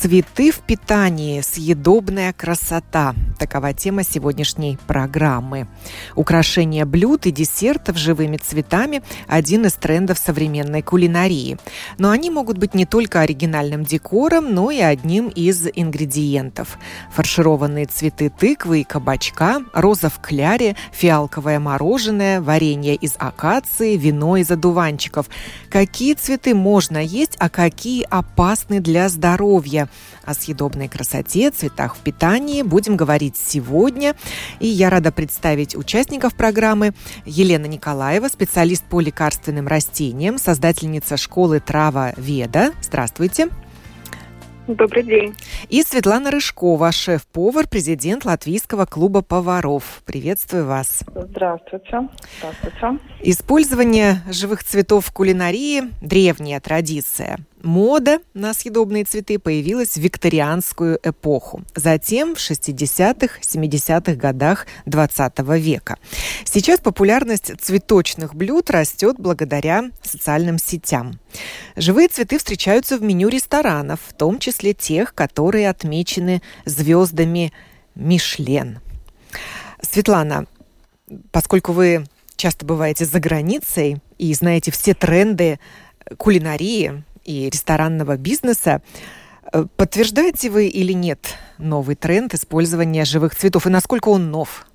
Цветы в питании, съедобная красота. Такова тема сегодняшней программы. Украшение блюд и десертов живыми цветами – один из трендов современной кулинарии. Но они могут быть не только оригинальным декором, но и одним из ингредиентов. Фаршированные цветы тыквы и кабачка, роза в кляре, фиалковое мороженое, варенье из акации, вино из одуванчиков. Какие цветы можно есть, а какие опасны для здоровья? О съедобной красоте, цветах в питании будем говорить сегодня. И я рада представить участников программы. Елена Николаева, специалист по лекарственным растениям, создательница школы Трава Веда. Здравствуйте. Добрый день. И Светлана Рыжкова, шеф-повар, президент Латвийского клуба поваров. Приветствую вас. Здравствуйте. Здравствуйте. Использование живых цветов в кулинарии – древняя традиция. Мода на съедобные цветы появилась в викторианскую эпоху, затем в 60-х, 70-х годах 20 века. Сейчас популярность цветочных блюд растет благодаря социальным сетям. Живые цветы встречаются в меню ресторанов, в том числе тех, которые отмечены звездами Мишлен. Светлана, поскольку вы часто бываете за границей и знаете все тренды кулинарии, и ресторанного бизнеса. Э, подтверждаете вы или нет новый тренд использования живых цветов и насколько он нов?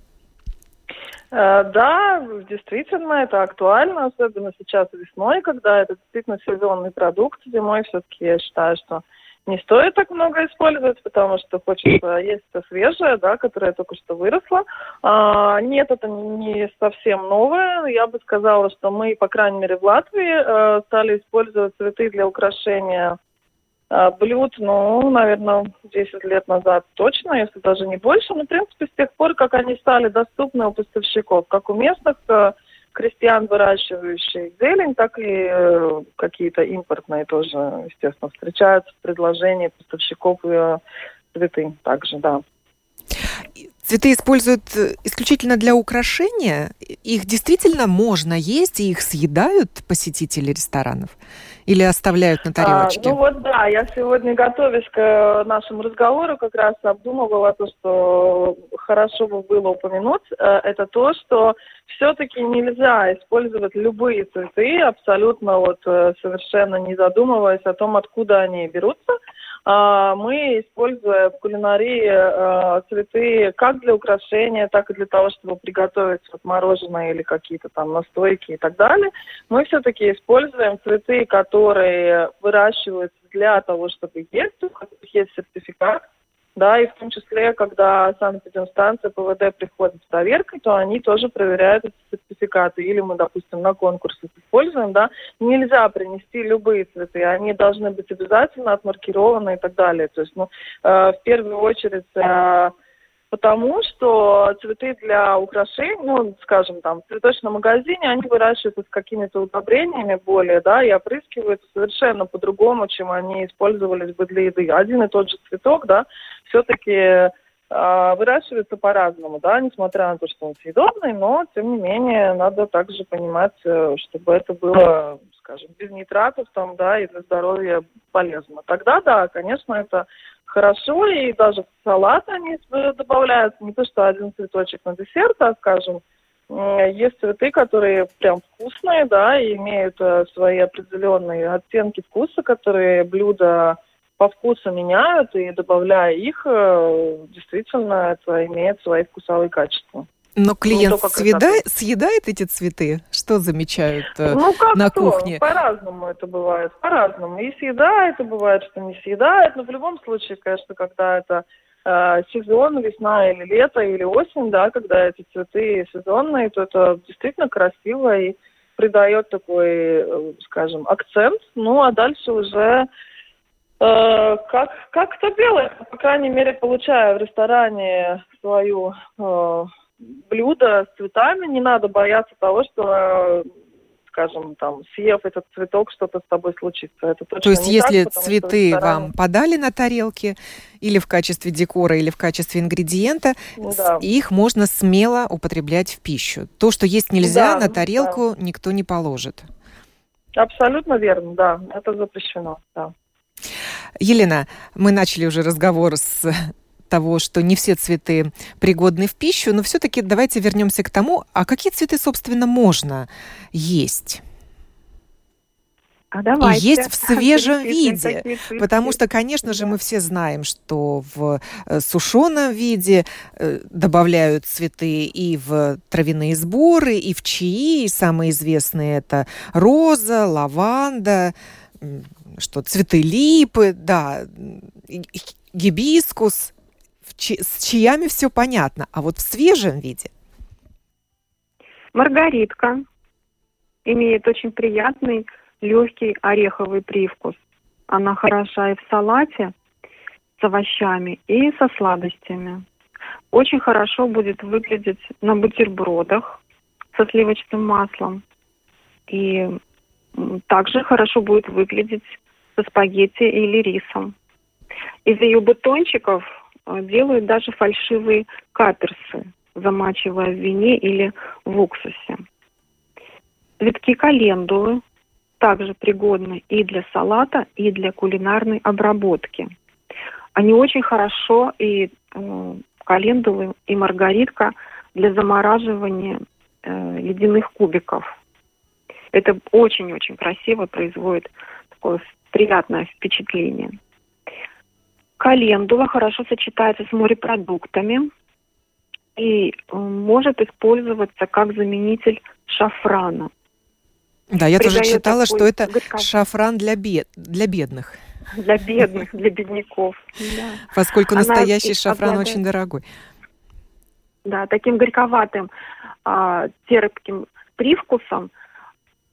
Э, да, действительно, это актуально, особенно сейчас весной, когда это действительно сезонный продукт. Зимой все-таки я считаю, что не стоит так много использовать, потому что хочется есть свежее, да, которое только что выросло. А, нет, это не совсем новое. Я бы сказала, что мы, по крайней мере, в Латвии э, стали использовать цветы для украшения э, блюд, ну, наверное, 10 лет назад точно, если даже не больше. Но, в принципе, с тех пор, как они стали доступны у поставщиков, как у местных э, крестьян, выращивающих зелень, так и э, какие-то импортные тоже, естественно, встречаются в предложении поставщиков э, цветы также, да. Цветы используют э, исключительно для украшения? Их действительно можно есть, и их съедают посетители ресторанов? Или оставляют на тарелочке? А, ну вот да, я сегодня, готовясь к э, нашему разговору, как раз обдумывала то, что хорошо бы было упомянуть. Э, это то, что все-таки нельзя использовать любые цветы, абсолютно вот совершенно не задумываясь о том, откуда они берутся. А, мы, используя в кулинарии а, цветы как для украшения, так и для того, чтобы приготовить вот мороженое или какие-то там настойки и так далее, мы все-таки используем цветы, которые выращиваются для того, чтобы есть, у которых есть сертификат, да, и в том числе, когда санэпидемстанция ПВД приходит с проверкой, то они тоже проверяют эти сертификаты. Или мы, допустим, на конкурсе используем, да, нельзя принести любые цветы, они должны быть обязательно отмаркированы и так далее. То есть, ну, э, в первую очередь, э, потому что цветы для украшений, ну, скажем, там, в цветочном магазине, они выращиваются с какими-то удобрениями более, да, и опрыскиваются совершенно по-другому, чем они использовались бы для еды. Один и тот же цветок, да, все-таки э, выращивается по-разному, да, несмотря на то, что он съедобный, но, тем не менее, надо также понимать, э, чтобы это было, скажем, без нитратов там, да, и для здоровья полезно. Тогда, да, конечно, это хорошо, и даже в салат они добавляют не то, что один цветочек на десерт, а, скажем, есть цветы, которые прям вкусные, да, и имеют э, свои определенные оттенки вкуса, которые блюда по вкусу меняют, и добавляя их, э, действительно, это имеет свои вкусовые качества. Но клиент ну, съедает, съедает эти цветы? Что замечают э, ну, как на кто? кухне? По-разному это бывает, по-разному. И съедает, и бывает, что не съедает. Но в любом случае, конечно, когда это э, сезон, весна или лето, или осень, да, когда эти цветы сезонные, то это действительно красиво и придает такой, э, скажем, акцент. Ну, а дальше уже как, как это делать? По крайней мере, получая в ресторане свою э, блюдо с цветами, не надо бояться того, что скажем, там, съев этот цветок, что-то с тобой случится. Это точно То есть, если так, цветы вам подали на тарелке, или в качестве декора, или в качестве ингредиента, да. их можно смело употреблять в пищу. То, что есть нельзя, да, на тарелку да. никто не положит. Абсолютно верно, да, это запрещено, да. Елена, мы начали уже разговор с того, что не все цветы пригодны в пищу, но все-таки давайте вернемся к тому, а какие цветы, собственно, можно есть? А давайте. И есть в свежем виде. Потому что, конечно же, мы все знаем, что в э, сушеном виде э, добавляют цветы и в травяные сборы, и в чаи. И самые известные это роза, лаванда, что цветы липы, да, гибискус с чаями все понятно, а вот в свежем виде? Маргаритка имеет очень приятный легкий ореховый привкус. Она хороша и в салате с овощами, и со сладостями. Очень хорошо будет выглядеть на бутербродах со сливочным маслом. И также хорошо будет выглядеть со спагетти или рисом. Из ее бутончиков а, делают даже фальшивые каперсы, замачивая в вине или в уксусе. Цветки календулы также пригодны и для салата, и для кулинарной обработки. Они очень хорошо и э, календулы и маргаритка для замораживания э, ледяных кубиков. Это очень-очень красиво производит такое приятное впечатление. Календула хорошо сочетается с морепродуктами и э, может использоваться как заменитель шафрана. Да, я тоже читала, что это горько... шафран для, бед... для бедных. Для бедных, для бедняков. Да. Поскольку Она настоящий шафран обладает... очень дорогой. Да, таким горьковатым, а, терпким привкусом.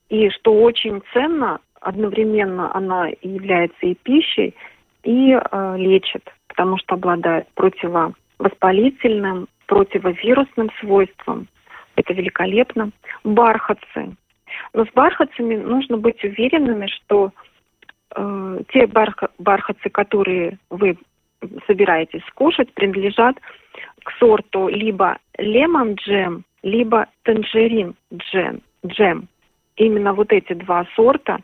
И что очень ценно, одновременно она является и пищей, и э, лечит, потому что обладает противовоспалительным, противовирусным свойством. Это великолепно. Бархатцы. Но с бархатцами нужно быть уверенными, что э, те барх, бархатцы, которые вы собираетесь скушать, принадлежат к сорту либо лемон джем, либо танжерин джем. джем. Именно вот эти два сорта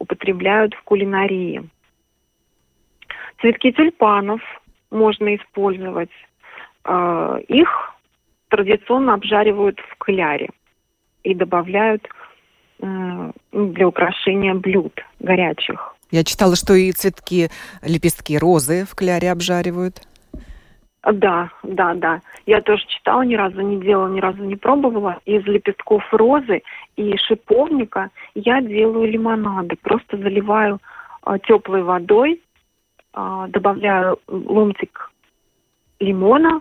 употребляют в кулинарии. Цветки тюльпанов можно использовать. А, их традиционно обжаривают в кляре и добавляют э, для украшения блюд горячих. Я читала, что и цветки, лепестки розы в кляре обжаривают. Да, да, да. Я тоже читала, ни разу не делала, ни разу не пробовала. Из лепестков розы и шиповника я делаю лимонады. Просто заливаю э, теплой водой а, добавляю ломтик лимона,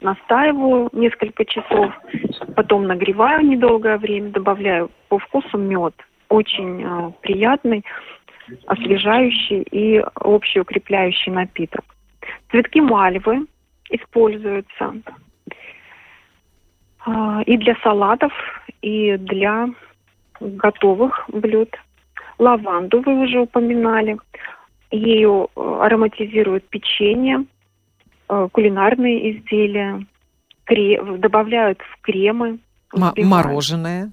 настаиваю несколько часов, потом нагреваю недолгое время, добавляю по вкусу мед. Очень э, приятный, освежающий и общеукрепляющий напиток. Цветки мальвы используются э, и для салатов, и для готовых блюд. Лаванду вы уже упоминали. Ею э, ароматизируют печенье, э, кулинарные изделия, крем, добавляют в кремы. М- мороженое.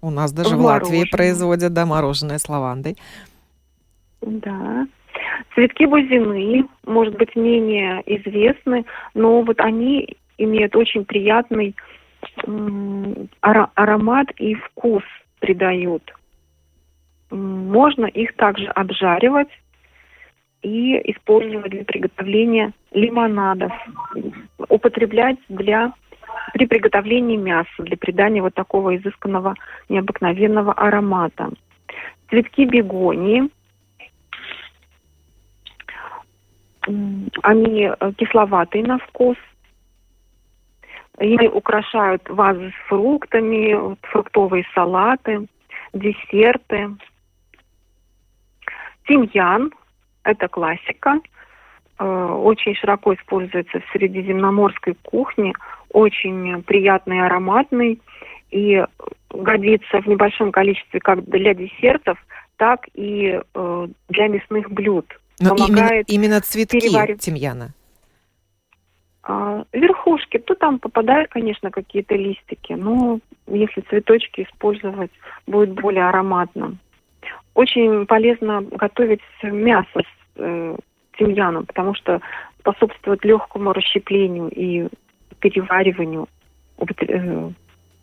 У нас даже в, в Латвии производят, да, мороженое с лавандой. Да. Цветки бузины, может быть, менее известны, но вот они имеют очень приятный аромат и вкус придают. Можно их также обжаривать и использовать для приготовления лимонадов, употреблять для при приготовлении мяса для придания вот такого изысканного необыкновенного аромата. Цветки бегонии, они кисловатые на вкус, ими украшают вазы с фруктами, фруктовые салаты, десерты. Тимьян это классика. Э, очень широко используется в средиземноморской кухне. Очень приятный, ароматный. И годится в небольшом количестве как для десертов, так и э, для мясных блюд. Но именно, именно цветки тимьяна? А, верхушки, то там попадают, конечно, какие-то листики, но если цветочки использовать, будет более ароматно. Очень полезно готовить мясо с э, тимьяном, потому что способствует легкому расщеплению и перевариванию, э,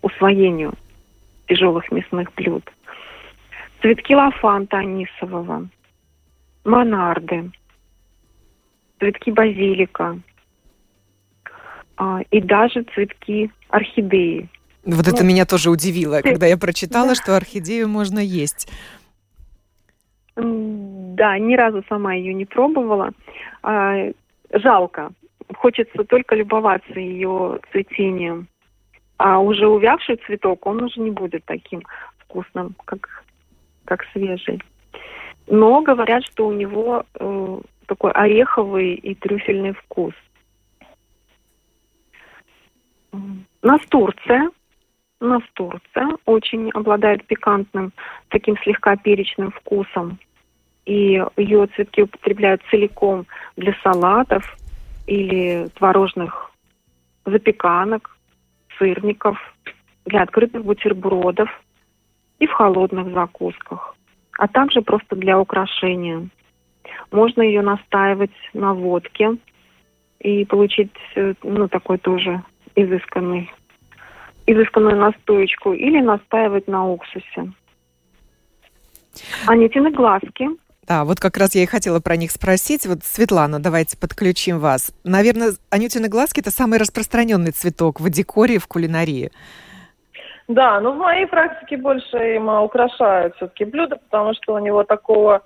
усвоению тяжелых мясных блюд. Цветки лафанта анисового, монарды, цветки базилика а, и даже цветки орхидеи. Вот ну, это меня тоже удивило, когда я прочитала, да. что орхидею можно есть. Да, ни разу сама ее не пробовала. А, жалко. Хочется только любоваться ее цветением. А уже увявший цветок, он уже не будет таким вкусным, как, как свежий. Но говорят, что у него э, такой ореховый и трюфельный вкус. Настурция. Настурция очень обладает пикантным, таким слегка перечным вкусом и ее цветки употребляют целиком для салатов или творожных запеканок, сырников, для открытых бутербродов и в холодных закусках, а также просто для украшения. Можно ее настаивать на водке и получить э, ну, такой тоже изысканный, изысканную настоечку или настаивать на уксусе. Анютины глазки да, вот как раз я и хотела про них спросить. Вот, Светлана, давайте подключим вас. Наверное, анютины глазки – это самый распространенный цветок в декоре, в кулинарии. Да, но в моей практике больше им украшают все-таки блюда, потому что у него такого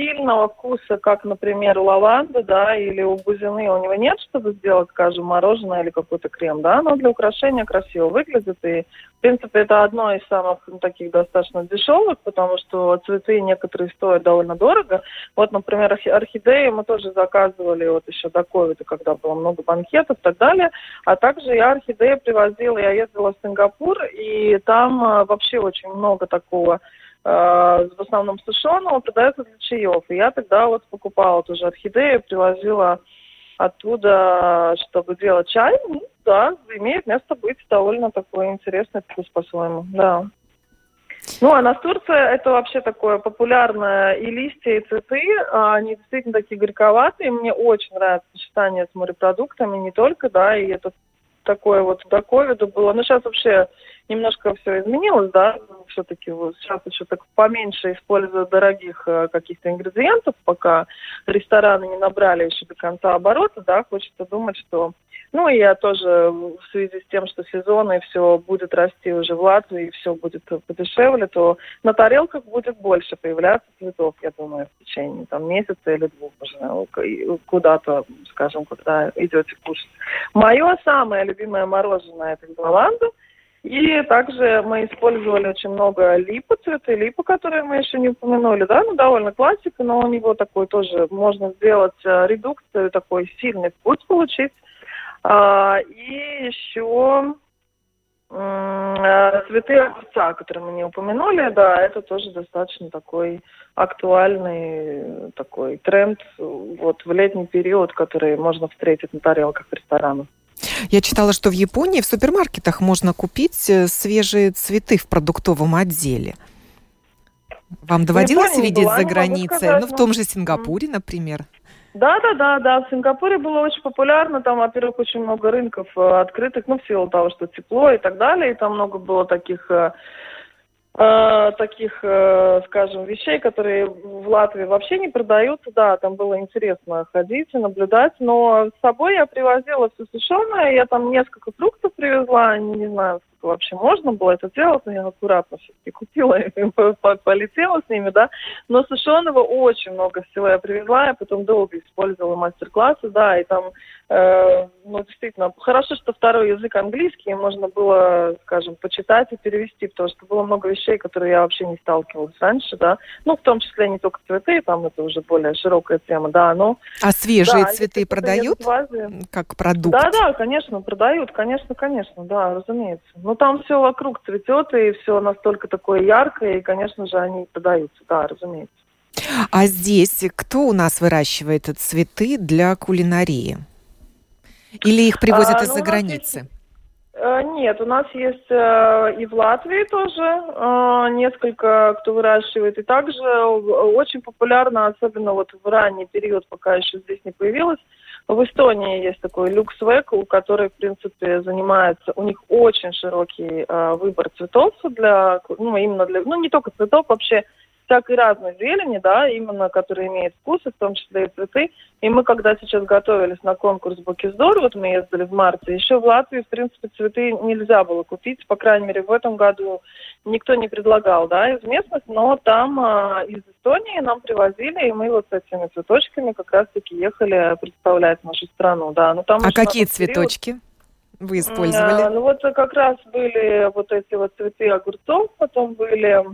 сильного вкуса, как, например, лаванда, да, или у бузины у него нет, чтобы сделать, скажем, мороженое или какой-то крем, да, но для украшения красиво выглядит. И, в принципе, это одно из самых ну, таких достаточно дешевых, потому что цветы некоторые стоят довольно дорого. Вот, например, орхидеи мы тоже заказывали вот еще до ковида, когда было много банкетов и так далее. А также я орхидеи привозила, я ездила в Сингапур, и там а, вообще очень много такого Э, в основном сушеного, продается для чаев. И я тогда вот покупала тоже орхидеи, привозила оттуда, чтобы делать чай. Ну, да, имеет место быть довольно такой интересный вкус по-своему, да. Ну, а настурция это вообще такое популярное и листья, и цветы. А они действительно такие горьковатые. Мне очень нравится сочетание с морепродуктами, не только, да, и это такое вот до ковида было. Ну, сейчас вообще немножко все изменилось, да, все-таки вот сейчас еще так поменьше используют дорогих э, каких-то ингредиентов, пока рестораны не набрали еще до конца оборота, да, хочется думать, что ну, я тоже в связи с тем, что сезон и все будет расти уже в Латвии, и все будет подешевле, то на тарелках будет больше появляться цветов, я думаю, в течение там, месяца или двух уже куда-то, скажем, когда идете кушать. Мое самое любимое мороженое – это лаванда. И также мы использовали очень много липа, цветы липа, которые мы еще не упомянули, да, ну, довольно классика, но у него такой тоже можно сделать э, редукцию, такой сильный вкус получить. А, и еще э, цветы огурца, которые мы не упомянули, да, это тоже достаточно такой актуальный такой тренд вот в летний период, который можно встретить на тарелках в ресторанах. Я читала, что в Японии в супермаркетах можно купить э, свежие цветы в продуктовом отделе. Вам доводилось видеть была, за границей? Сказать, ну, в том же Сингапуре, например. Да, да, да, да. В Сингапуре было очень популярно. Там, во-первых, очень много рынков э, открытых, ну, в силу того, что тепло и так далее. И там много было таких э, таких, э, скажем, вещей, которые в Латвии вообще не продаются. Да, там было интересно ходить и наблюдать, но с собой я привозила все сушеное. Я там несколько фруктов привезла, не знаю, вообще можно было это делать, но я аккуратно все-таки купила и полетела с ними, да. Но сушеного очень много всего я привезла, я потом долго использовала мастер-классы, да, и там, э, ну, действительно, хорошо, что второй язык английский, можно было, скажем, почитать и перевести, потому что было много вещей, которые я вообще не сталкивалась раньше, да. Ну, в том числе не только цветы, там это уже более широкая тема, да, но... А свежие да, цветы продают как продукт? Да, да, конечно, продают, конечно, конечно, да, разумеется. Ну, там все вокруг цветет, и все настолько такое яркое, и, конечно же, они продаются, да, разумеется. А здесь кто у нас выращивает цветы для кулинарии? Или их привозят а, из-за ну, границы? Есть... Э, нет, у нас есть э, и в Латвии тоже э, несколько, кто выращивает. И также очень популярно, особенно вот в ранний период, пока еще здесь не появилось, в Эстонии есть такой люксвек, у которой, в принципе, занимается, у них очень широкий выбор цветов для, ну, именно для, ну, не только цветов, вообще всякой разной зелени, да, именно, которая имеет вкус, в том числе и цветы. И мы, когда сейчас готовились на конкурс Букиздор, вот мы ездили в марте, еще в Латвии, в принципе, цветы нельзя было купить, по крайней мере, в этом году никто не предлагал, да, из местных, но там а, из Эстонии нам привозили, и мы вот с этими цветочками как раз-таки ехали представлять нашу страну, да. Но там а какие цветочки? Период вы использовали? А, ну вот как раз были вот эти вот цветы огурцов, потом были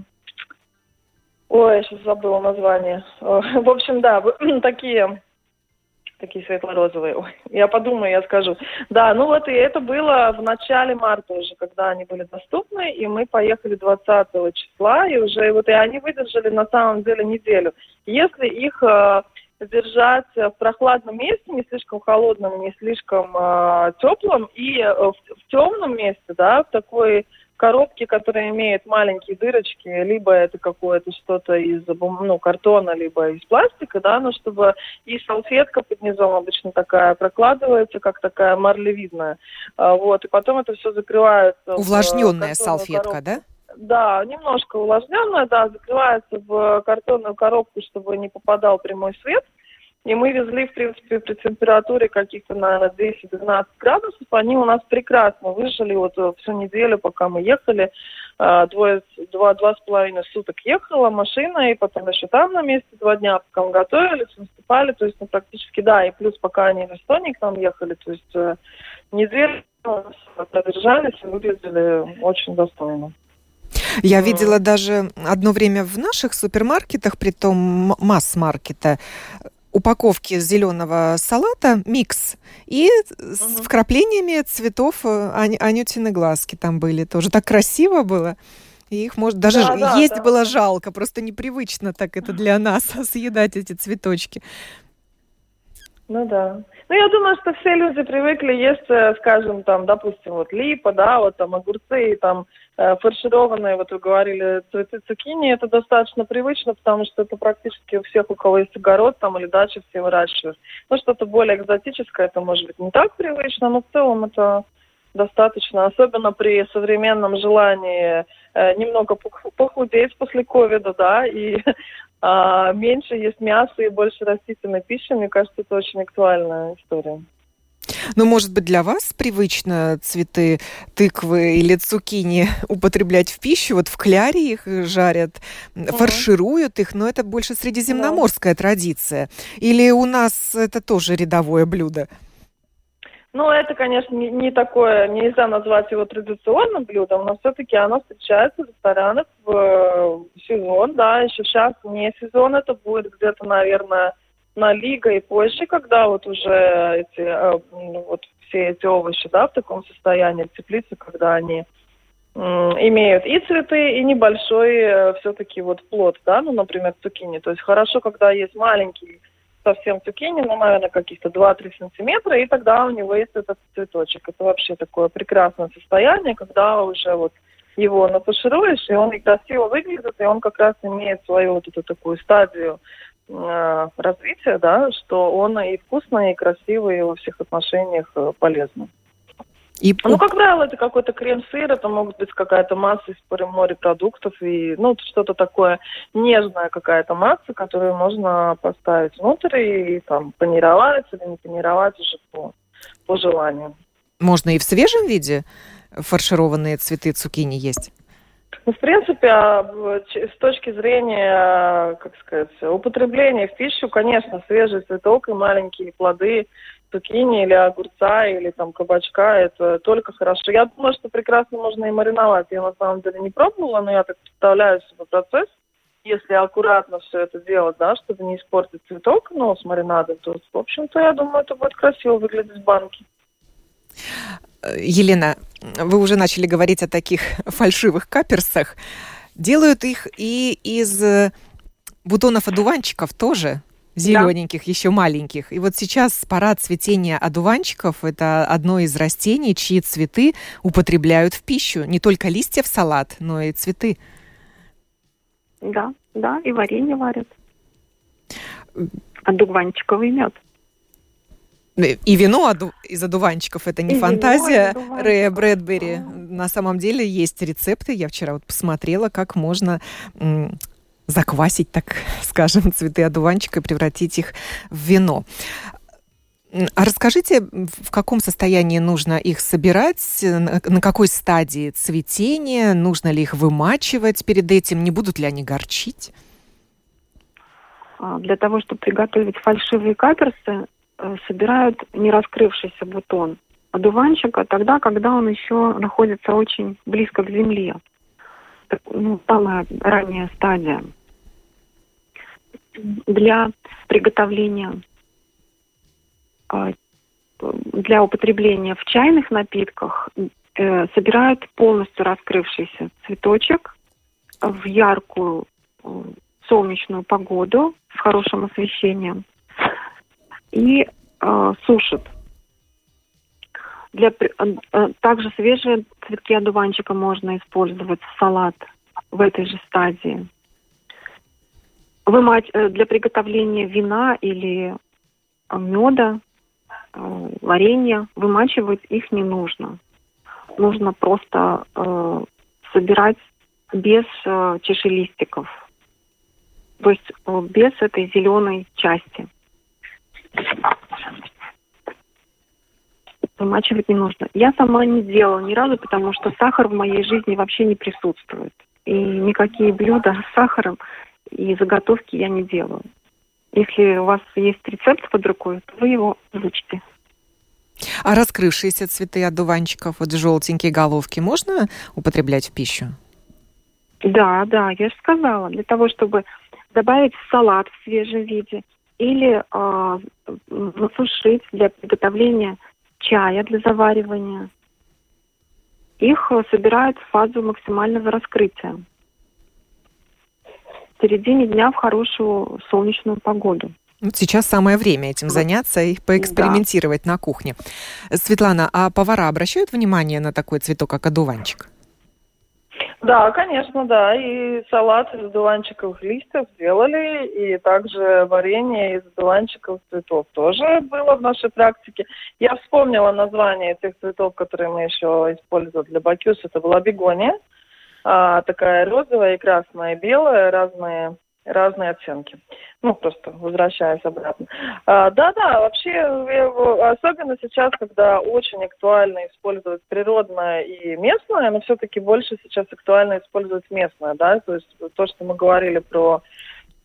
Ой, сейчас забыла название. В общем, да, такие такие светло-розовые. Ой, я подумаю, я скажу. Да, ну вот и это было в начале марта уже, когда они были доступны, и мы поехали 20 числа, и уже вот и они выдержали на самом деле неделю. Если их э, держать в прохладном месте, не слишком холодном, не слишком э, теплом, и э, в, в темном месте, да, в такой коробки, которые имеют маленькие дырочки, либо это какое-то что-то из ну, картона, либо из пластика, да, но чтобы и салфетка под низом обычно такая прокладывается, как такая марлевидная. А, вот, и потом это все закрывается. Увлажненная салфетка, коробку. да? Да, немножко увлажненная, да, закрывается в картонную коробку, чтобы не попадал прямой свет. И мы везли, в принципе, при температуре каких-то, наверное, 10-12 градусов. Они у нас прекрасно выжили вот э, всю неделю, пока мы ехали. А, двое, два, два с половиной суток ехала машина, и потом еще там на месте два дня, пока мы готовились, выступали. То есть, ну, практически, да, и плюс пока они в Эстонии к нам ехали, то есть э, неделю продержались и выглядели очень достойно. Я видела даже одно время в наших супермаркетах, при том масс-маркета, упаковки зеленого салата микс и угу. с вкраплениями цветов э, ань, анютины глазки там были. Тоже так красиво было. И их, может, даже да, да, есть да. было жалко, просто непривычно так это для нас съедать эти цветочки. Ну да. Ну, я думаю, что все люди привыкли есть, э, скажем, там, допустим, вот липа, да, вот там огурцы и там фаршированные, вот вы говорили, цветы цукини, это достаточно привычно, потому что это практически у всех, у кого есть огород там или дача, все выращивают. Ну, что-то более экзотическое, это может быть не так привычно, но в целом это достаточно, особенно при современном желании э, немного похудеть после ковида, да, и а, меньше есть мяса и больше растительной пищи, мне кажется, это очень актуальная история. Ну, может быть, для вас привычно цветы тыквы или цукини употреблять в пищу? Вот в кляре их жарят, фаршируют их, но это больше средиземноморская mm традиция. Или у нас это тоже рядовое блюдо? Ну, это, конечно, не, не такое, нельзя назвать его традиционным блюдом, но все-таки оно встречается в ресторанах в, в сезон, да, еще сейчас не сезон, это будет где-то, наверное, на Лига и позже, когда вот уже эти, э, вот все эти овощи, да, в таком состоянии, в теплице, когда они имеют и цветы, и небольшой э, все-таки вот плод, да, ну, например, цукини. То есть хорошо, когда есть маленький совсем цукини, ну, наверное, каких-то 2-3 сантиметра, и тогда у него есть этот цветочек. Это вообще такое прекрасное состояние, когда уже вот его нафашируешь, и он и красиво выглядит, и он как раз имеет свою вот эту такую стадию э, развития, да, что он и вкусный, и красивый, и во всех отношениях э, полезный. И... Ну, как правило, это какой-то крем-сыр, это могут быть какая-то масса из морепродуктов и, ну, что-то такое нежная какая-то масса, которую можно поставить внутрь и, там панировать или не панировать уже по, по желанию. Можно и в свежем виде фаршированные цветы цукини есть? Ну, в принципе, а, с точки зрения, как сказать, употребления в пищу, конечно, свежий цветок и маленькие плоды цукини или огурца или там кабачка, это только хорошо. Я думаю, что прекрасно можно и мариновать. Я на самом деле не пробовала, но я так представляю себе процесс. Если аккуратно все это делать, да, чтобы не испортить цветок, но с маринадом, то, в общем-то, я думаю, это будет красиво выглядеть в банке. Елена, вы уже начали говорить о таких фальшивых каперсах. Делают их и из бутонов одуванчиков тоже зелененьких, да. еще маленьких. И вот сейчас парад цветения одуванчиков – это одно из растений, чьи цветы употребляют в пищу. Не только листья в салат, но и цветы. Да, да, и варенье варят. Одуванчиковый мед. И вино из одуванчиков это не и фантазия Рэя Брэдбери. На самом деле есть рецепты. Я вчера вот посмотрела, как можно заквасить, так скажем, цветы одуванчика и превратить их в вино. А расскажите, в каком состоянии нужно их собирать, на какой стадии цветения, нужно ли их вымачивать перед этим, не будут ли они горчить? А, для того, чтобы приготовить фальшивые каперсы, собирают не раскрывшийся бутон одуванчика тогда, когда он еще находится очень близко к земле. Ну, самая ранняя стадия для приготовления а, для употребления в чайных напитках э, собирают полностью раскрывшийся цветочек в яркую э, солнечную погоду с хорошим освещением и э, сушат. Для, э, также свежие цветки одуванчика можно использовать в салат в этой же стадии. Вымать э, для приготовления вина или э, меда, э, варенья, вымачивать их не нужно. Нужно просто э, собирать без э, чешелистиков, то есть э, без этой зеленой части. Вымачивать не нужно. Я сама не делала ни разу, потому что сахар в моей жизни вообще не присутствует. И никакие блюда с сахаром и заготовки я не делаю. Если у вас есть рецепт под рукой, то вы его изучите. А раскрывшиеся цветы одуванчиков, вот желтенькие головки, можно употреблять в пищу? Да, да, я же сказала. Для того, чтобы добавить в салат в свежем виде или э, засушить для приготовления чая для заваривания. Их собирают в фазу максимального раскрытия в середине дня в хорошую солнечную погоду. Вот сейчас самое время этим заняться и поэкспериментировать да. на кухне. Светлана, а повара обращают внимание на такой цветок, как одуванчик? Да, конечно, да. И салат из одуванчиковых листьев делали, и также варенье из одуванчиковых цветов тоже было в нашей практике. Я вспомнила название тех цветов, которые мы еще использовали для бакюс. Это была бегония а, такая розовая и красная, и белая, разные разные оттенки. Ну, просто возвращаясь обратно. А, да-да, вообще, особенно сейчас, когда очень актуально использовать природное и местное, но все-таки больше сейчас актуально использовать местное, да, то есть то, что мы говорили про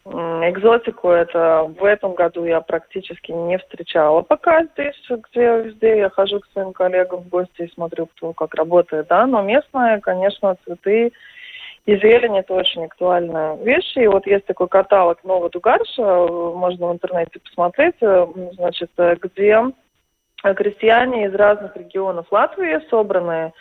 Экзотику это в этом году я практически не встречала. Пока здесь, где везде я хожу к своим коллегам в гости и смотрю, кто как работает, да, но местные, конечно, цветы и зелень это очень актуальная вещь. И вот есть такой каталог Нового Дугарша, можно в интернете посмотреть, э, значит, э, где крестьяне из разных регионов Латвии собраны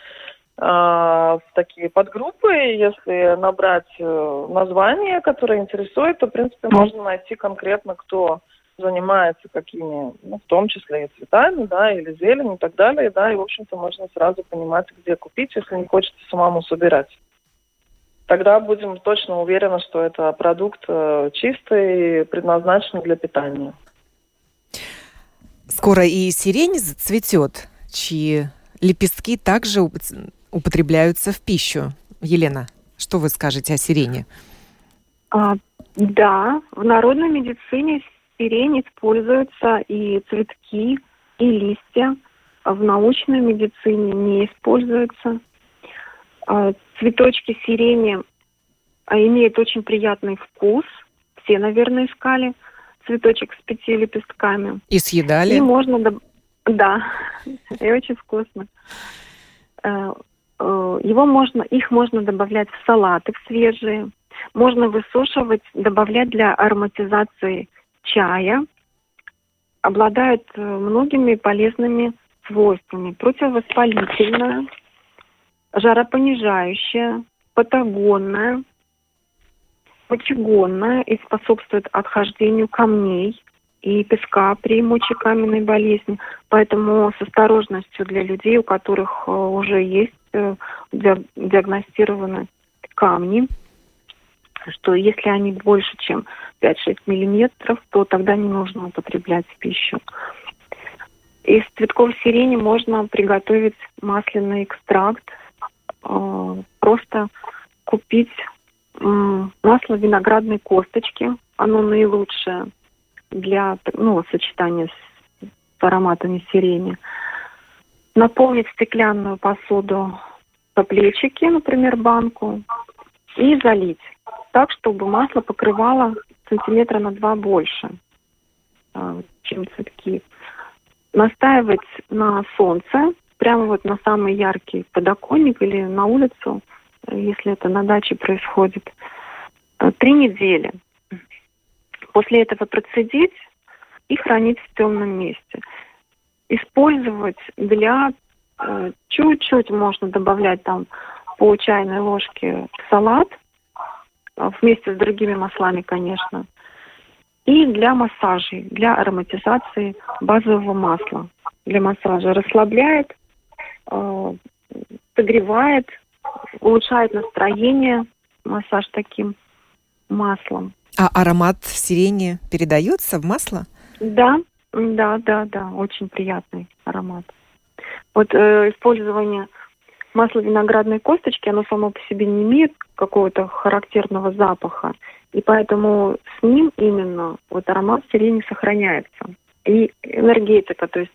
в такие подгруппы. Если набрать э, название, которое интересует, то, в принципе, можно найти конкретно, кто занимается какими, ну, в том числе и цветами, да, или зеленью и так далее, да, и, в общем-то, можно сразу понимать, где купить, если не хочется самому собирать. Тогда будем точно уверены, что это продукт э, чистый, предназначенный для питания. Скоро и сирень зацветет, чьи лепестки также употребляются в пищу. Елена, что вы скажете о сирене? А, да, в народной медицине сирень используются и цветки, и листья. А в научной медицине не используются. Цветочки сирени а, имеют очень приятный вкус. Все, наверное, искали цветочек с пяти лепестками. И съедали? И можно... Да, и очень вкусно. Э, Э, его можно, их можно добавлять в салаты в свежие, можно высушивать, добавлять для ароматизации чая. Обладает э, многими полезными свойствами противовоспалительное, жаропонижающее, патагонное, мочегонное и способствует отхождению камней и песка при мочекаменной болезни. Поэтому с осторожностью для людей, у которых э, уже есть э, диагностированы камни, что если они больше, чем 5-6 миллиметров, то тогда не нужно употреблять пищу. Из цветков сирени можно приготовить масляный экстракт. Э, просто купить масло виноградной косточки. Оно наилучшее для ну, сочетания с, с ароматами сирени. Наполнить стеклянную посуду по плечики, например, банку, и залить так, чтобы масло покрывало сантиметра на два больше, а, чем цветки. Настаивать на солнце, прямо вот на самый яркий подоконник или на улицу, если это на даче происходит, э, три недели. После этого процедить и хранить в темном месте. Использовать для э, чуть-чуть можно добавлять там по чайной ложке салат, э, вместе с другими маслами, конечно. И для массажей, для ароматизации базового масла. Для массажа расслабляет, э, согревает, улучшает настроение массаж таким маслом. А аромат сирени передается в масло? Да, да, да, да, очень приятный аромат. Вот э, использование масла виноградной косточки, оно само по себе не имеет какого-то характерного запаха, и поэтому с ним именно вот аромат сирени сохраняется. И энергетика, то есть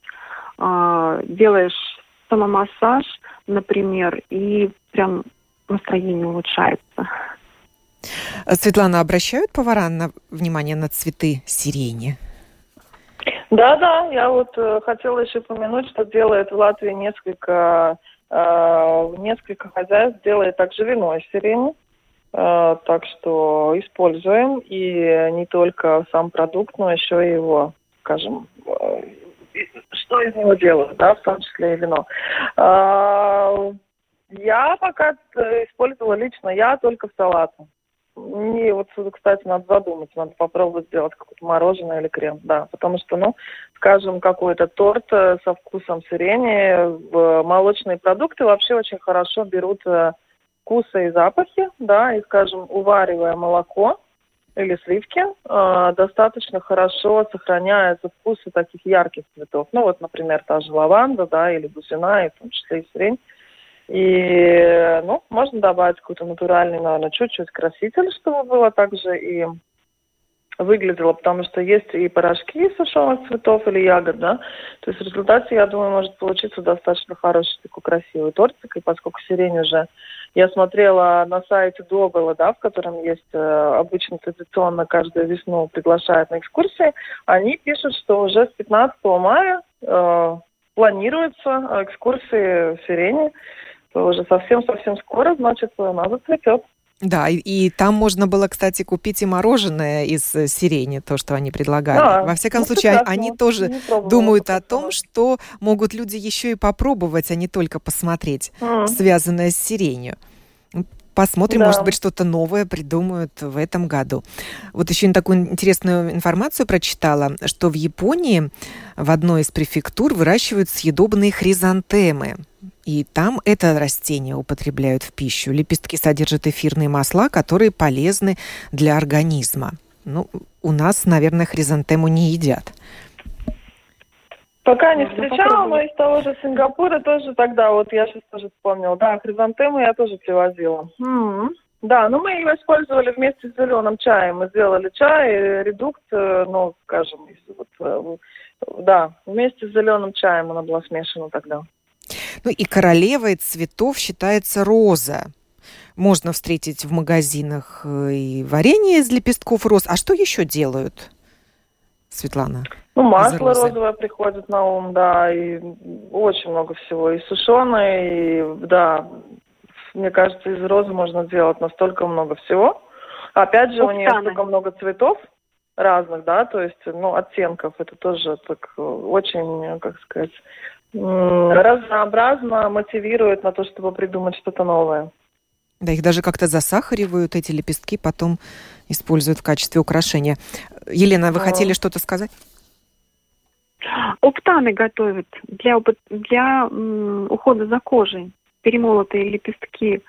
э, делаешь самомассаж, например, и прям настроение улучшается. Светлана, обращают повара на внимание на цветы сирени? Да, да, я вот э, хотела еще упомянуть, что делает в Латвии несколько, э, несколько хозяйств делает также вино из сирени. Э, так что используем и не только сам продукт, но еще и его, скажем, э, что из него делают, да, в том числе и вино. Э, я пока э, использовала лично я только в салаты. Не, вот, кстати, надо задумать, надо попробовать сделать какое-то мороженое или крем, да, потому что, ну, скажем, какой-то торт э, со вкусом сирени, молочные продукты вообще очень хорошо берут э, вкусы и запахи, да, и, скажем, уваривая молоко или сливки, э, достаточно хорошо сохраняются вкусы таких ярких цветов. Ну, вот, например, та же лаванда, да, или бузина, и в том числе и сирень. И, ну, можно добавить какой-то натуральный, наверное, чуть-чуть краситель, чтобы было также и выглядело, потому что есть и порошки из сушеных цветов или ягод, да. То есть в результате, я думаю, может получиться достаточно хороший такой красивый тортик. И поскольку сирень уже, я смотрела на сайте Добыла, да, в котором есть э, обычно традиционно каждую весну приглашают на экскурсии, они пишут, что уже с 15 мая э, планируются экскурсии в сирени уже совсем-совсем скоро, значит, она зацветет. Да, и, и там можно было, кстати, купить и мороженое из э, сирени, то, что они предлагали. Да, Во всяком ну, случае, прекрасно. они тоже думают о том, что могут люди еще и попробовать, а не только посмотреть, mm. связанное с сиренью. Посмотрим, да. может быть, что-то новое придумают в этом году. Вот еще такую интересную информацию прочитала, что в Японии в одной из префектур выращивают съедобные хризантемы. И там это растение употребляют в пищу. Лепестки содержат эфирные масла, которые полезны для организма. Ну, у нас, наверное, хризантему не едят. Пока не встречала, но из того же Сингапура тоже тогда, вот я сейчас тоже вспомнила, да, хризантемы я тоже привозила. Mm-hmm. Да, ну мы ее использовали вместе с зеленым чаем. Мы сделали чай, редукт, ну, скажем, вот, э, да, вместе с зеленым чаем она была смешана тогда. Ну и королевой цветов считается роза. Можно встретить в магазинах э, и варенье из лепестков роз. А что еще делают, Светлана? Ну, масло розовое приходит на ум, да, и очень много всего. И сушеное, и, да, мне кажется, из розы можно сделать настолько много всего. Опять же, Ух, у нее столько много цветов разных, да, то есть, ну, оттенков. Это тоже так очень, как сказать, разнообразно мотивирует на то, чтобы придумать что-то новое. Да, их даже как-то засахаривают, эти лепестки потом используют в качестве украшения. Елена, вы а... хотели что-то сказать? Оптаны готовят для, для ухода за кожей. Перемолотые лепестки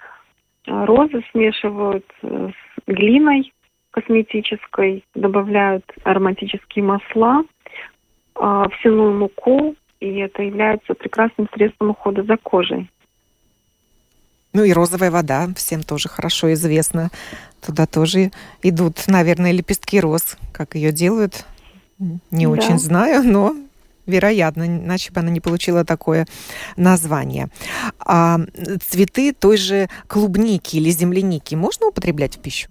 а, розы смешивают с глиной косметической, добавляют ароматические масла, э, овсяную муку, и это является прекрасным средством ухода за кожей. Ну и розовая вода всем тоже хорошо известна. Туда тоже идут, наверное, лепестки роз. Как ее делают, не да. очень знаю, но вероятно, иначе бы она не получила такое название. А цветы той же клубники или земляники можно употреблять в пищу?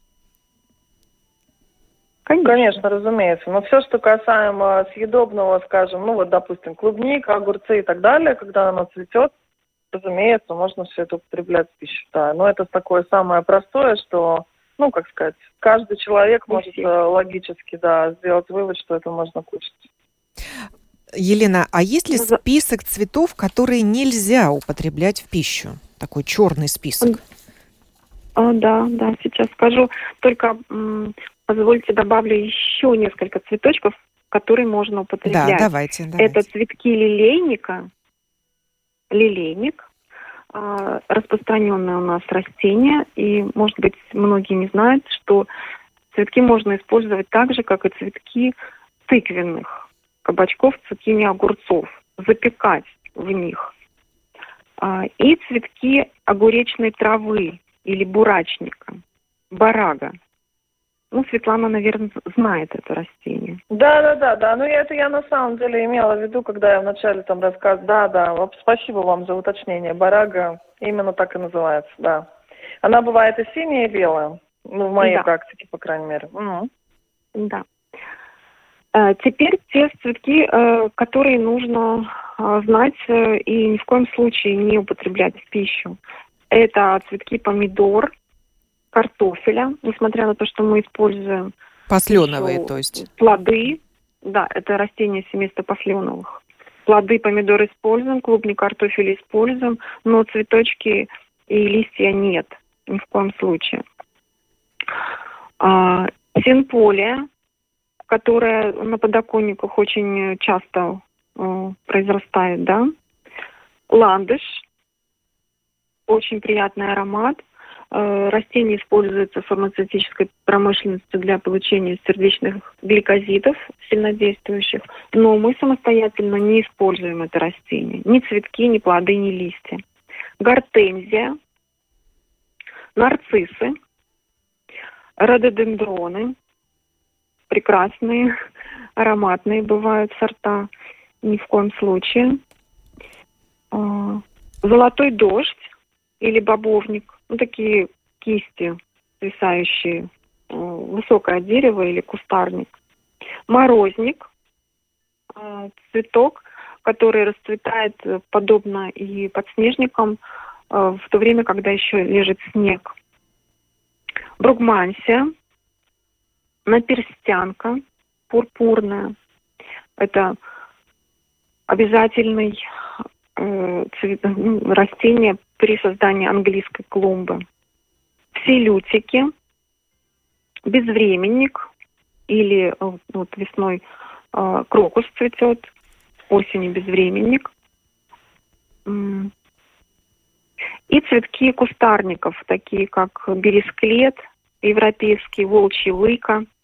Конечно. Конечно, разумеется. Но все, что касаемо съедобного, скажем, ну вот, допустим, клубника, огурцы и так далее, когда оно цветет, разумеется, можно все это употреблять в пищу. Да. Но это такое самое простое, что, ну, как сказать, каждый человек может э, логически, да, сделать вывод, что это можно кушать. Елена, а есть ли ну, список цветов, которые нельзя употреблять в пищу? Такой черный список. А, да, да, сейчас скажу. Только Позвольте добавлю еще несколько цветочков, которые можно употреблять. Да, давайте, давайте. Это цветки лилейника, лилейник, распространенное у нас растение, и, может быть, многие не знают, что цветки можно использовать так же, как и цветки тыквенных кабачков, цукини, огурцов, запекать в них. А, и цветки огуречной травы или бурачника, барага – ну, Светлана, наверное, знает это растение. Да, да, да, да. Ну, это я на самом деле имела в виду, когда я вначале там рассказ. Да, да. Спасибо вам за уточнение. Барага именно так и называется, да. Она бывает и синяя, и белая. Ну, в моей да. практике, по крайней мере. Угу. Да. Э, теперь те цветки, э, которые нужно э, знать и ни в коем случае не употреблять в пищу. Это цветки помидор, картофеля, несмотря на то, что мы используем Посленовые, то есть? Плоды, да, это растения семейства посленовых. Плоды помидоры используем, клубник картофеля используем, но цветочки и листья нет, ни в коем случае. А, синполия, которая на подоконниках очень часто э, произрастает, да. Ландыш, очень приятный аромат – растение используется фармацевтической промышленности для получения сердечных гликозидов, сильнодействующих, но мы самостоятельно не используем это растение. Ни цветки, ни плоды, ни листья. Гортензия, нарциссы, рододендроны, прекрасные, ароматные бывают сорта, ни в коем случае. А, золотой дождь или бобовник, ну, такие кисти свисающие, э, высокое дерево или кустарник. Морозник, э, цветок, который расцветает э, подобно и подснежникам в то время, когда еще лежит снег. Бругмансия, наперстянка, пурпурная. Это обязательный э, цвет, растение при создании английской клумбы. Все лютики, безвременник или э, вот весной э, крокус цветет, осенью безвременник. И цветки кустарников, такие как бересклет, европейский волчий лыка –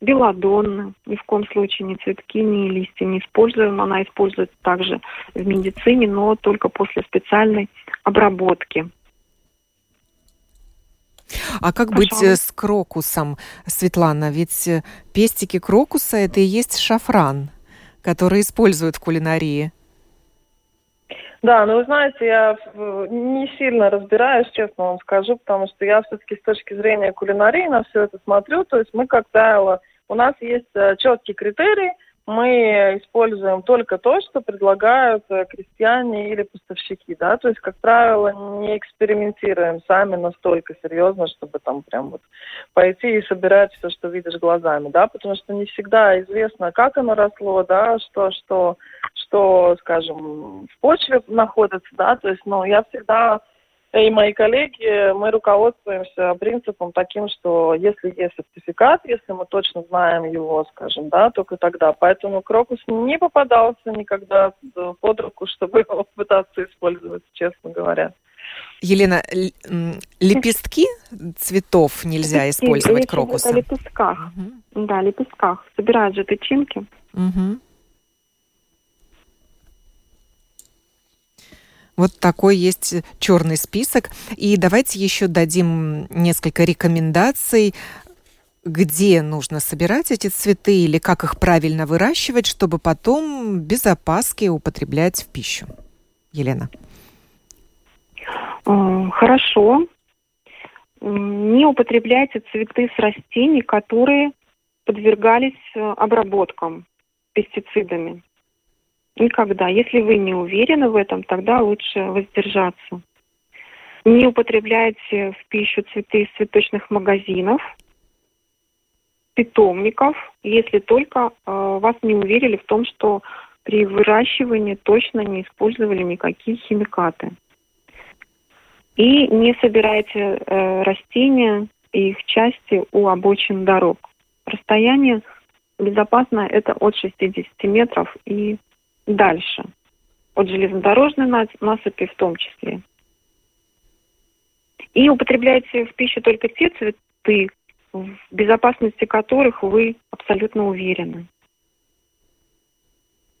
белладонна, ни в коем случае ни цветки, ни листья не используем. Она используется также в медицине, но только после специальной обработки. А как Пожалуйста. быть э, с крокусом, Светлана? Ведь э, пестики крокуса это и есть шафран, который используют в кулинарии. Да, ну вы знаете, я не сильно разбираюсь, честно вам скажу, потому что я все-таки с точки зрения кулинарии на все это смотрю. То есть мы, как правило, у нас есть э, четкие критерии, мы используем только то, что предлагают э, крестьяне или поставщики, да, то есть, как правило, не экспериментируем сами настолько серьезно, чтобы там прям вот пойти и собирать все, что видишь глазами, да, потому что не всегда известно, как оно росло, да, что, что, что, скажем, в почве находится, да, то есть, ну, я всегда и мои коллеги, мы руководствуемся принципом таким, что если есть сертификат, если мы точно знаем его, скажем, да, только тогда. Поэтому крокус не попадался никогда под руку, чтобы его пытаться использовать, честно говоря. Елена, лепестки цветов нельзя лепестки, использовать крокуса? Лепестках. Угу. Да, лепестках. Собирают же тычинки. Угу. Вот такой есть черный список. И давайте еще дадим несколько рекомендаций, где нужно собирать эти цветы или как их правильно выращивать, чтобы потом без опаски употреблять в пищу. Елена. Э, хорошо. Не употребляйте цветы с растений, которые подвергались э, обработкам пестицидами. Никогда. Если вы не уверены в этом, тогда лучше воздержаться. Не употребляйте в пищу цветы из цветочных магазинов, питомников, если только э, вас не уверили в том, что при выращивании точно не использовали никакие химикаты. И не собирайте э, растения и их части у обочин дорог. Расстояние безопасное это от 60 метров и дальше. От железнодорожной насыпи в том числе. И употребляйте в пищу только те цветы, в безопасности которых вы абсолютно уверены.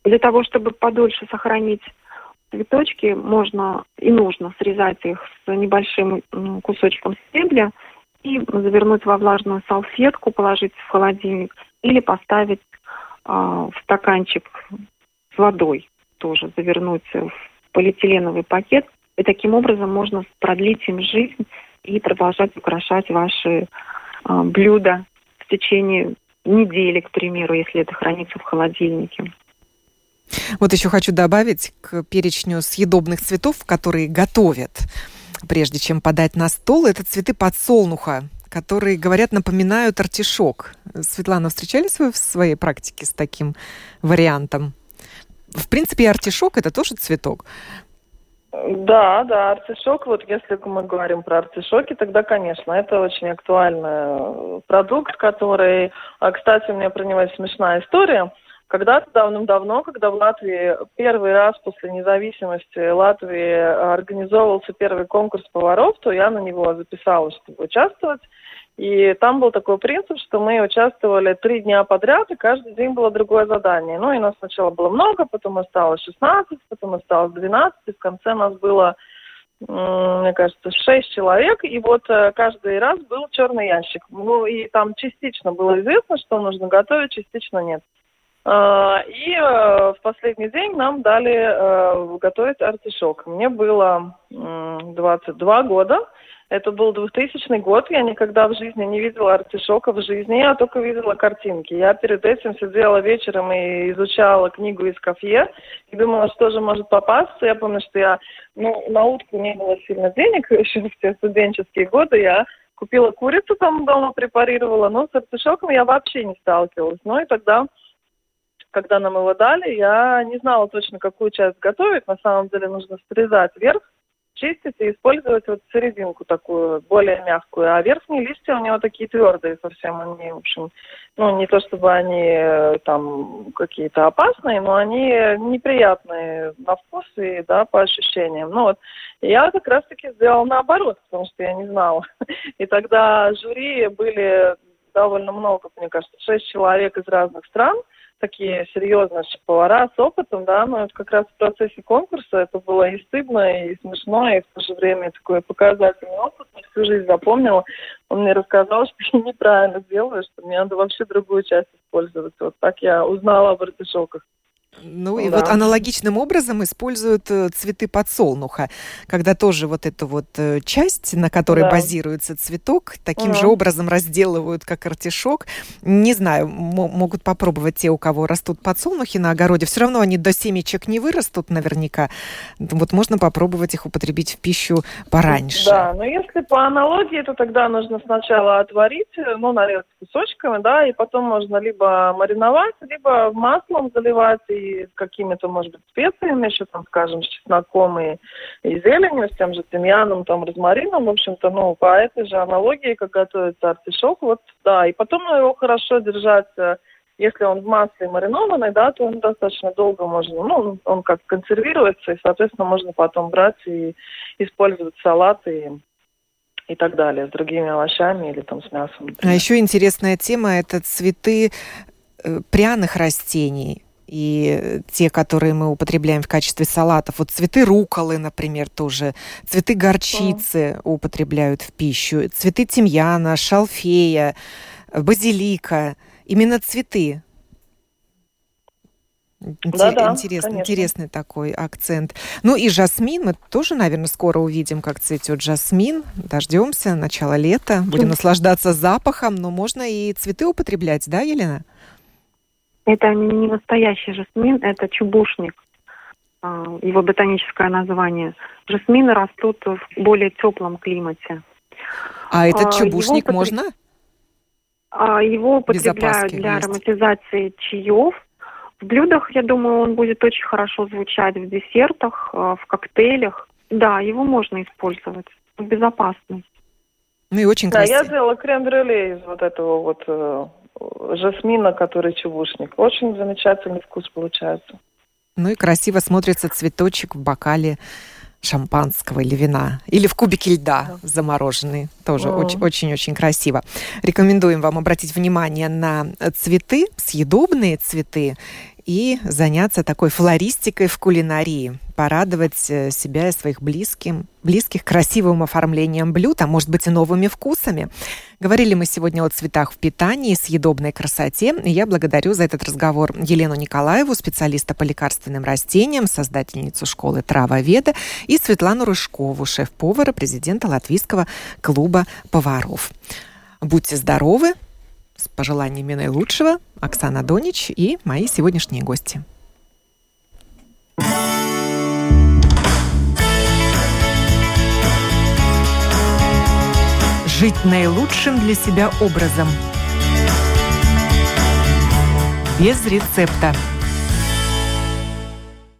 Для того, чтобы подольше сохранить цветочки, можно и нужно срезать их с небольшим кусочком стебля и завернуть во влажную салфетку, положить в холодильник или поставить э, в стаканчик с водой тоже завернуть в полиэтиленовый пакет. И таким образом можно продлить им жизнь и продолжать украшать ваши э, блюда в течение недели, к примеру, если это хранится в холодильнике. Вот еще хочу добавить к перечню съедобных цветов, которые готовят, прежде чем подать на стол, это цветы подсолнуха, которые, говорят, напоминают артишок. Светлана, встречались вы в своей практике с таким вариантом? В принципе, артишок это тоже цветок. Да, да, артишок, вот если мы говорим про артишоки, тогда, конечно, это очень актуальный продукт, который, а, кстати, у меня про него смешная история. Когда-то давным-давно, когда в Латвии первый раз после независимости Латвии организовывался первый конкурс поваров, то я на него записалась, чтобы участвовать. И там был такой принцип, что мы участвовали три дня подряд, и каждый день было другое задание. Ну, и нас сначала было много, потом осталось 16, потом осталось 12, и в конце нас было, мне кажется, 6 человек, и вот э, каждый раз был черный ящик. Ну, и там частично было известно, что нужно готовить, частично нет. А, и э, в последний день нам дали э, готовить артишок. Мне было 22 года, это был 2000 год, я никогда в жизни не видела артишока в жизни, я только видела картинки. Я перед этим сидела вечером и изучала книгу из кафе, и думала, что же может попасться. Я помню, что я, ну, на утку не было сильно денег, еще в те студенческие годы я купила курицу там дома, препарировала, но с артишоком я вообще не сталкивалась. Ну и тогда когда нам его дали, я не знала точно, какую часть готовить. На самом деле нужно срезать верх, чистить и использовать вот серединку такую, более мягкую. А верхние листья у него такие твердые совсем. Они, в общем, ну, не то чтобы они э, там какие-то опасные, но они неприятные на вкус и, да, по ощущениям. Ну вот, я как раз-таки сделала наоборот, потому что я не знала. И тогда жюри были довольно много, мне кажется, шесть человек из разных стран – такие серьезные повара с опытом, да, но это как раз в процессе конкурса это было и стыдно, и смешно, и в то же время такой показательный опыт. Я всю жизнь запомнила. Он мне рассказал, что я неправильно делаю, что мне надо вообще другую часть использовать. Вот так я узнала об артишоках. Ну и да. вот аналогичным образом используют э, цветы подсолнуха, когда тоже вот эту вот э, часть, на которой да. базируется цветок, таким угу. же образом разделывают, как артишок. Не знаю, могут попробовать те, у кого растут подсолнухи на огороде. Все равно они до семечек не вырастут наверняка. Вот можно попробовать их употребить в пищу пораньше. Да, но если по аналогии, то тогда нужно сначала отварить, э, ну, нарезать кусочками, да, и потом можно либо мариновать, либо маслом заливать и и с какими-то, может быть, специями, еще там, скажем, с чесноком и, и зеленью, с тем же тимьяном, там, розмарином, в общем-то, ну, по этой же аналогии, как готовится артишок, вот, да, и потом его хорошо держать э, если он в масле маринованный, да, то он достаточно долго можно, ну, он как консервируется, и, соответственно, можно потом брать и использовать салаты и, и так далее с другими овощами или там с мясом. Например. А еще интересная тема – это цветы э, пряных растений и те, которые мы употребляем в качестве салатов. Вот цветы руколы, например, тоже. Цветы горчицы О. употребляют в пищу. Цветы тимьяна, шалфея, базилика – именно цветы. Да, да, интересный, интересный такой акцент. Ну и жасмин, мы тоже, наверное, скоро увидим, как цветет жасмин. Дождемся, начало лета, будем наслаждаться запахом, но можно и цветы употреблять, да, Елена? Это не настоящий жасмин, это чубушник, а, его ботаническое название. Жасмины растут в более теплом климате. А этот а, чубушник его можно? А, его употребляют для есть. ароматизации чаев. В блюдах, я думаю, он будет очень хорошо звучать в десертах, а, в коктейлях. Да, его можно использовать. Безопасно. Ну и очень красиво. Да, я делала крем-брюле из вот этого вот э, жасмина, который чебушник. Очень замечательный вкус получается. Ну и красиво смотрится цветочек в бокале шампанского или вина, или в кубике льда замороженный. Тоже очень-очень красиво. Рекомендуем вам обратить внимание на цветы, съедобные цветы и заняться такой флористикой в кулинарии, порадовать э, себя и своих близким, близких красивым оформлением блюд, а может быть и новыми вкусами. Говорили мы сегодня о цветах в питании, съедобной красоте. И я благодарю за этот разговор Елену Николаеву, специалиста по лекарственным растениям, создательницу школы Травоведа, и Светлану Рыжкову, шеф-повара, президента Латвийского клуба поваров. Будьте здоровы, с пожеланиями наилучшего Оксана Донич и мои сегодняшние гости. Жить наилучшим для себя образом. Без рецепта.